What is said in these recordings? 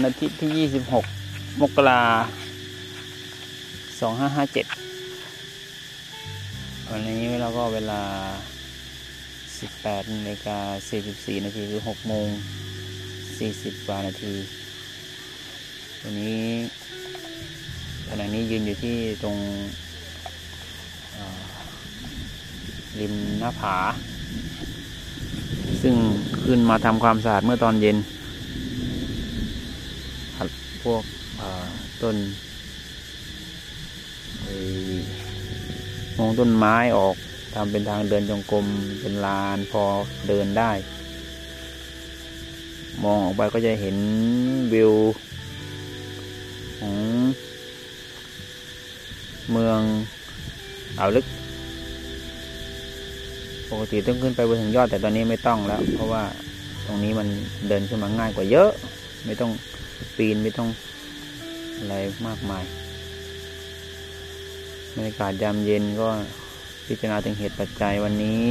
วันอาทิตย์ที่ 26 มกราสองห้าห้าเจ็ดวันนี้เราก็เวลา 18นาฬิกา44นาทีคือ6โมง 40กว่านาทีวันนี้ขณะนี้ยืนอยู่ที่ตรงริมหน้าผา ซึ่งขึ้นมาทำความสะอาดเมื่อตอนเย็น พวกต้นมองต้นไม้ออกทำเป็นทางเดินจงกรมเป็นลานพอเดินได้ มองออกไปก็จะเห็นวิวของเมืองอ่าวลึก ปกติต้องขึ้นไปบนถึงยอดแต่ตอนนี้ไม่ต้องแล้ว เพราะว่าตรงนี้มันเดินขึ้นมาง่ายกว่าเยอะ ไม่ต้อง ปีนไม่ต้องอะไรมากมายบรรยากาศยามเย็นก็พิจารณาถึงเหตุปัจจัยวันนี้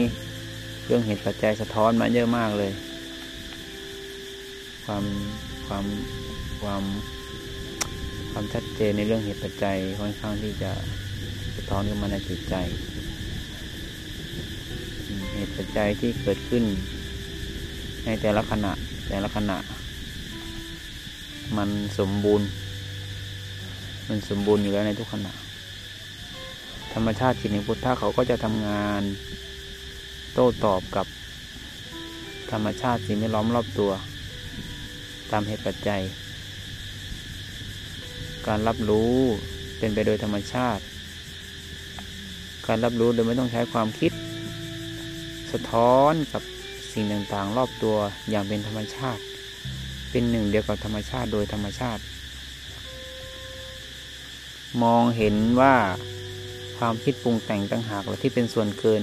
เรื่องเหตุปัจจัยสะท้อนมาเยอะมากเลย ความความความความชัดเจนในเรื่องเหตุปัจจัยค่อนข้างที่จะสะท้อนขึ้นมาในจิตใจ เหตุปัจจัยที่เกิดขึ้นในแต่ละขณะแต่ละขณะ มันสมบูรณ์ มันสมบูรณ์อยู่แล้วในทุกขณะ ธรรมชาติจิตในพุทธะเขาก็จะทำงาน โต้ตอบกับธรรมชาติสิ่งแวดล้อมรอบตัว ตามเหตุปัจจัย การรับรู้เป็นไปโดยธรรมชาติ การรับรู้โดยไม่ต้องใช้ความคิด สะท้อนกับสิ่งต่างๆ รอบตัวอย่างเป็นธรรมชาติ เป็นหนึ่งเดียวกับธรรมชาติโดยธรรมชาติ มองเห็นว่าความคิดปรุงแต่งต่างหากและที่เป็นส่วนเกิน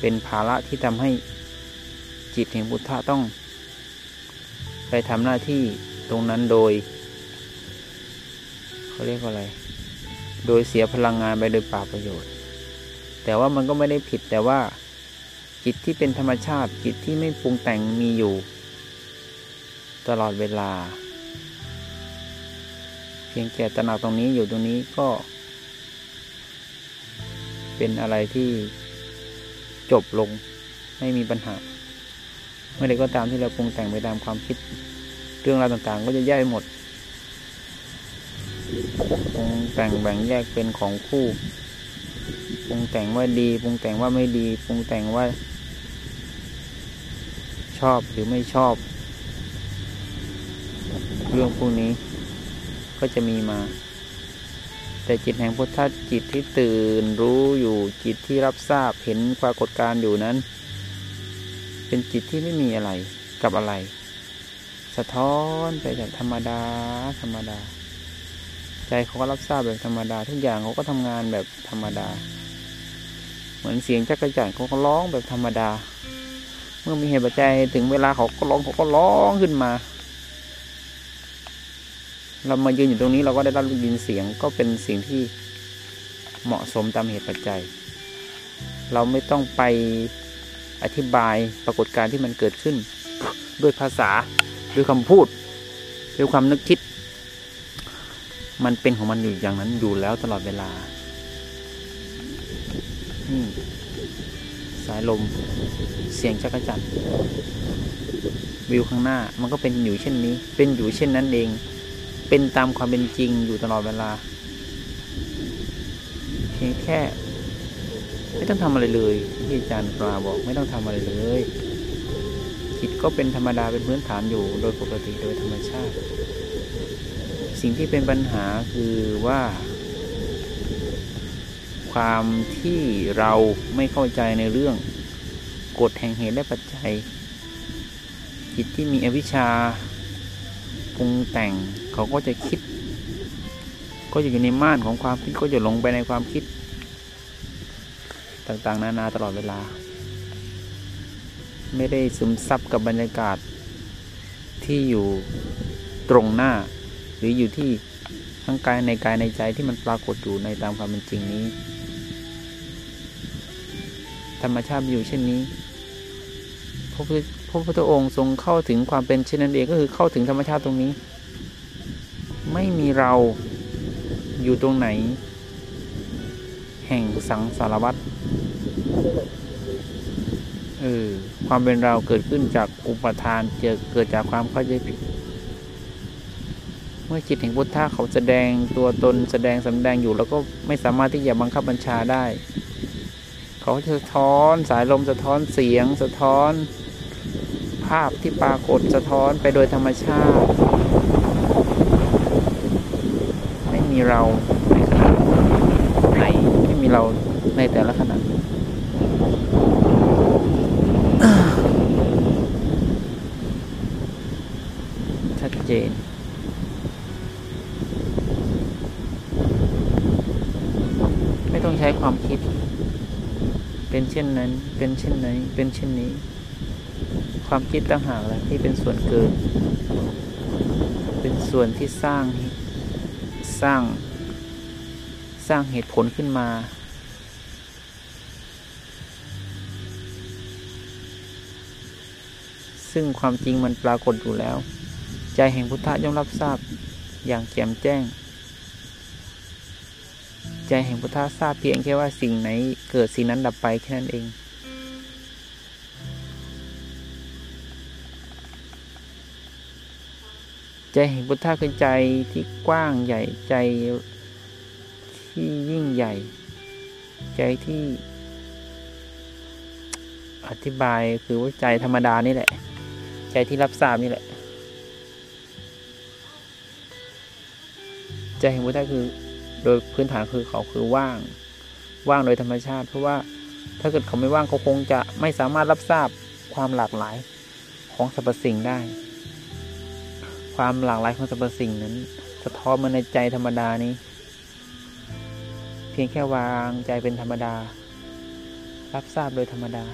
เป็นภาระที่ทำให้จิตแห่งพุทธะต้อง ไปทำหน้าที่ตรงนั้นโดยเขาเรียกว่าอะไร โดยเสียพลังงานไปโดยปล่าประโยชน์ แต่ว่ามันก็ไม่ได้ผิดแต่ว่า จิตที่เป็นธรรมชาติจิตที่ไม่ปรุงแต่งมีอยู่ ตลอดเวลา เพียงแค่ตระหนักตรงนี้อยู่ตรงนี้ก็ เป็นอะไรที่จบลงไม่มีปัญหา เมื่อใดก็ตามที่เราปรุงแต่งไปตามความคิด เรื่องราวต่างๆ ก็จะแยกหมดปรุงแต่งแบ่งแยกเป็นของคู่ปรุงแต่งว่าดีปรุงแต่งว่าไม่ดีปรุงแต่งว่า ชอบหรือไม่ชอบ เรื่องพวกนี้ก็จะมีมา แต่จิตแห่งพุทธะจิตที่ตื่นรู้อยู่จิตที่รับทราบเห็นปรากฏการอยู่นั้น เป็นจิตที่ไม่มีอะไรกับอะไร สะท้อนไปจากธรรมดาธรรมดา ใจเขาก็รับทราบแบบธรรมดา ทุกอย่างเขาก็ทำงานแบบธรรมดา เหมือนเสียงจักรจั่นเขาก็ร้องแบบธรรมดา มื่อมีเหตุปัจจัยถึงเวลาเขาก็ร้องเขาก็ร้องขึ้นมา เรามายืนอยู่ตรงนี้เราก็ได้รับยินเสียงก็เป็นสิ่งที่เหมาะสมตามเหตุปัจจัย เราไม่ต้องไปอธิบายปรากฏการณ์ที่มันเกิดขึ้น ด้วยภาษาด้วยคำพูดด้วยความนึกคิด มันเป็นของมันอยู่อย่างนั้นอยู่แล้วตลอดเวลานี่ สายลม เสียงจักรจันทร์วิวข้างหน้ามันก็เป็นอยู่เช่นนี้ เป็นอยู่เช่นนั้นเอง เป็นตามความเป็นจริงอยู่ตลอดเวลา เพียงแค่ ไม่ต้องทำอะไรเลยที่อาจารย์ปลาบอกไม่ต้องทำอะไรเลยจิตก็เป็นธรรมดาเป็นพื้นฐานอยู่โดยปกติโดยธรรมชาติ สิ่งที่เป็นปัญหาคือว่า ความที่เราไม่เข้าใจในเรื่องกฎแห่งเหตุและปัจจัย จิตที่มีอวิชชาปรุงแต่งเขาก็จะคิด ก็จะอยู่ในม่านของความคิดก็จะลงไปในความคิด ต่างๆ นานาตลอดเวลา ไม่ได้ซึมซับกับบรรยากาศที่อยู่ตรงหน้า หรืออยู่ที่ทั้งกายในกายในใจที่มันปรากฏอยู่ในตามความเป็นจริงนี้ ธรรมชาติอยู่เช่นนี้พระพุทธพระพุทธองค์ทรงเข้าถึงความเป็นเช่นนั้นเองก็คือเข้าถึงธรรมชาติตรงนี้ ไม่มีเราอยู่ตรงไหน แห่งสังสารวัตรเออความเป็นเราเกิดขึ้นจากอุปทานเจอเกิดจากความเข้าใจผิด เมื่อจิตแห่งพุทธะเขาแสดงตัวตนแสดงสำแดงอยู่แล้วก็ไม่สามารถที่จะบังคับบัญชาได้ เขาจะสะท้อนสายลมสะท้อนเสียง สะท้อน ภาพที่ปรากฏสะท้อนไปโดยธรรมชาติ ไม่มีเราในขณะไหนไม่มีเราในแต่ละขณะชัดเจนไม่ต้องใช้ความคิด เป็นเช่นนั้น เป็นเช่นไหนเป็นเช่นนี้ ความคิดต่างหากแหละที่เป็นส่วนเกินเป็นส่วนที่สร้างสร้าง สร้างเหตุผลขึ้นมา ซึ่งความจริงมันปรากฏอยู่แล้ว ใจแห่งพุทธะย่อมรับทราบอย่างแจ่มแจ้ง ใจแห่งพุทธะทราบเพียงแค่ว่าสิ่งไหนเกิดสิ่งนั้นดับไปแค่นั้นเอง ใจแห่งพุทธะคือใจที่กว้างใหญ่ใจที่ยิ่งใหญ่ ใจที่ อธิบายคือว่าใจธรรมดานี่แหละ ใจที่รับทราบนี่แหละ ใจแห่งพุทธะคือ โดยพื้นฐานคือเขาคือว่าง ว่างโดยธรรมชาติ เพราะว่าถ้าเกิดเขาไม่ว่างเขาคงจะไม่สามารถรับทราบความหลากหลายของสรรพสิ่งได้ ความหลากหลายของสรรพสิ่งนั้น สะท้อนมาในใจธรรมดานี้ เพียงแค่วางใจเป็นธรรมดา รับทราบโดยธรรมดา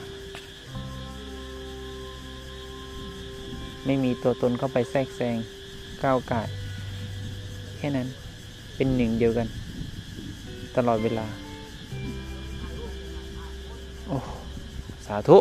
ไม่มีตัวตนเข้าไปแทรกแซงก้าวไก่แค่นั้น เป็นหนึ่งเดียวกัน ตลอดเวลา โอ้ สาธุ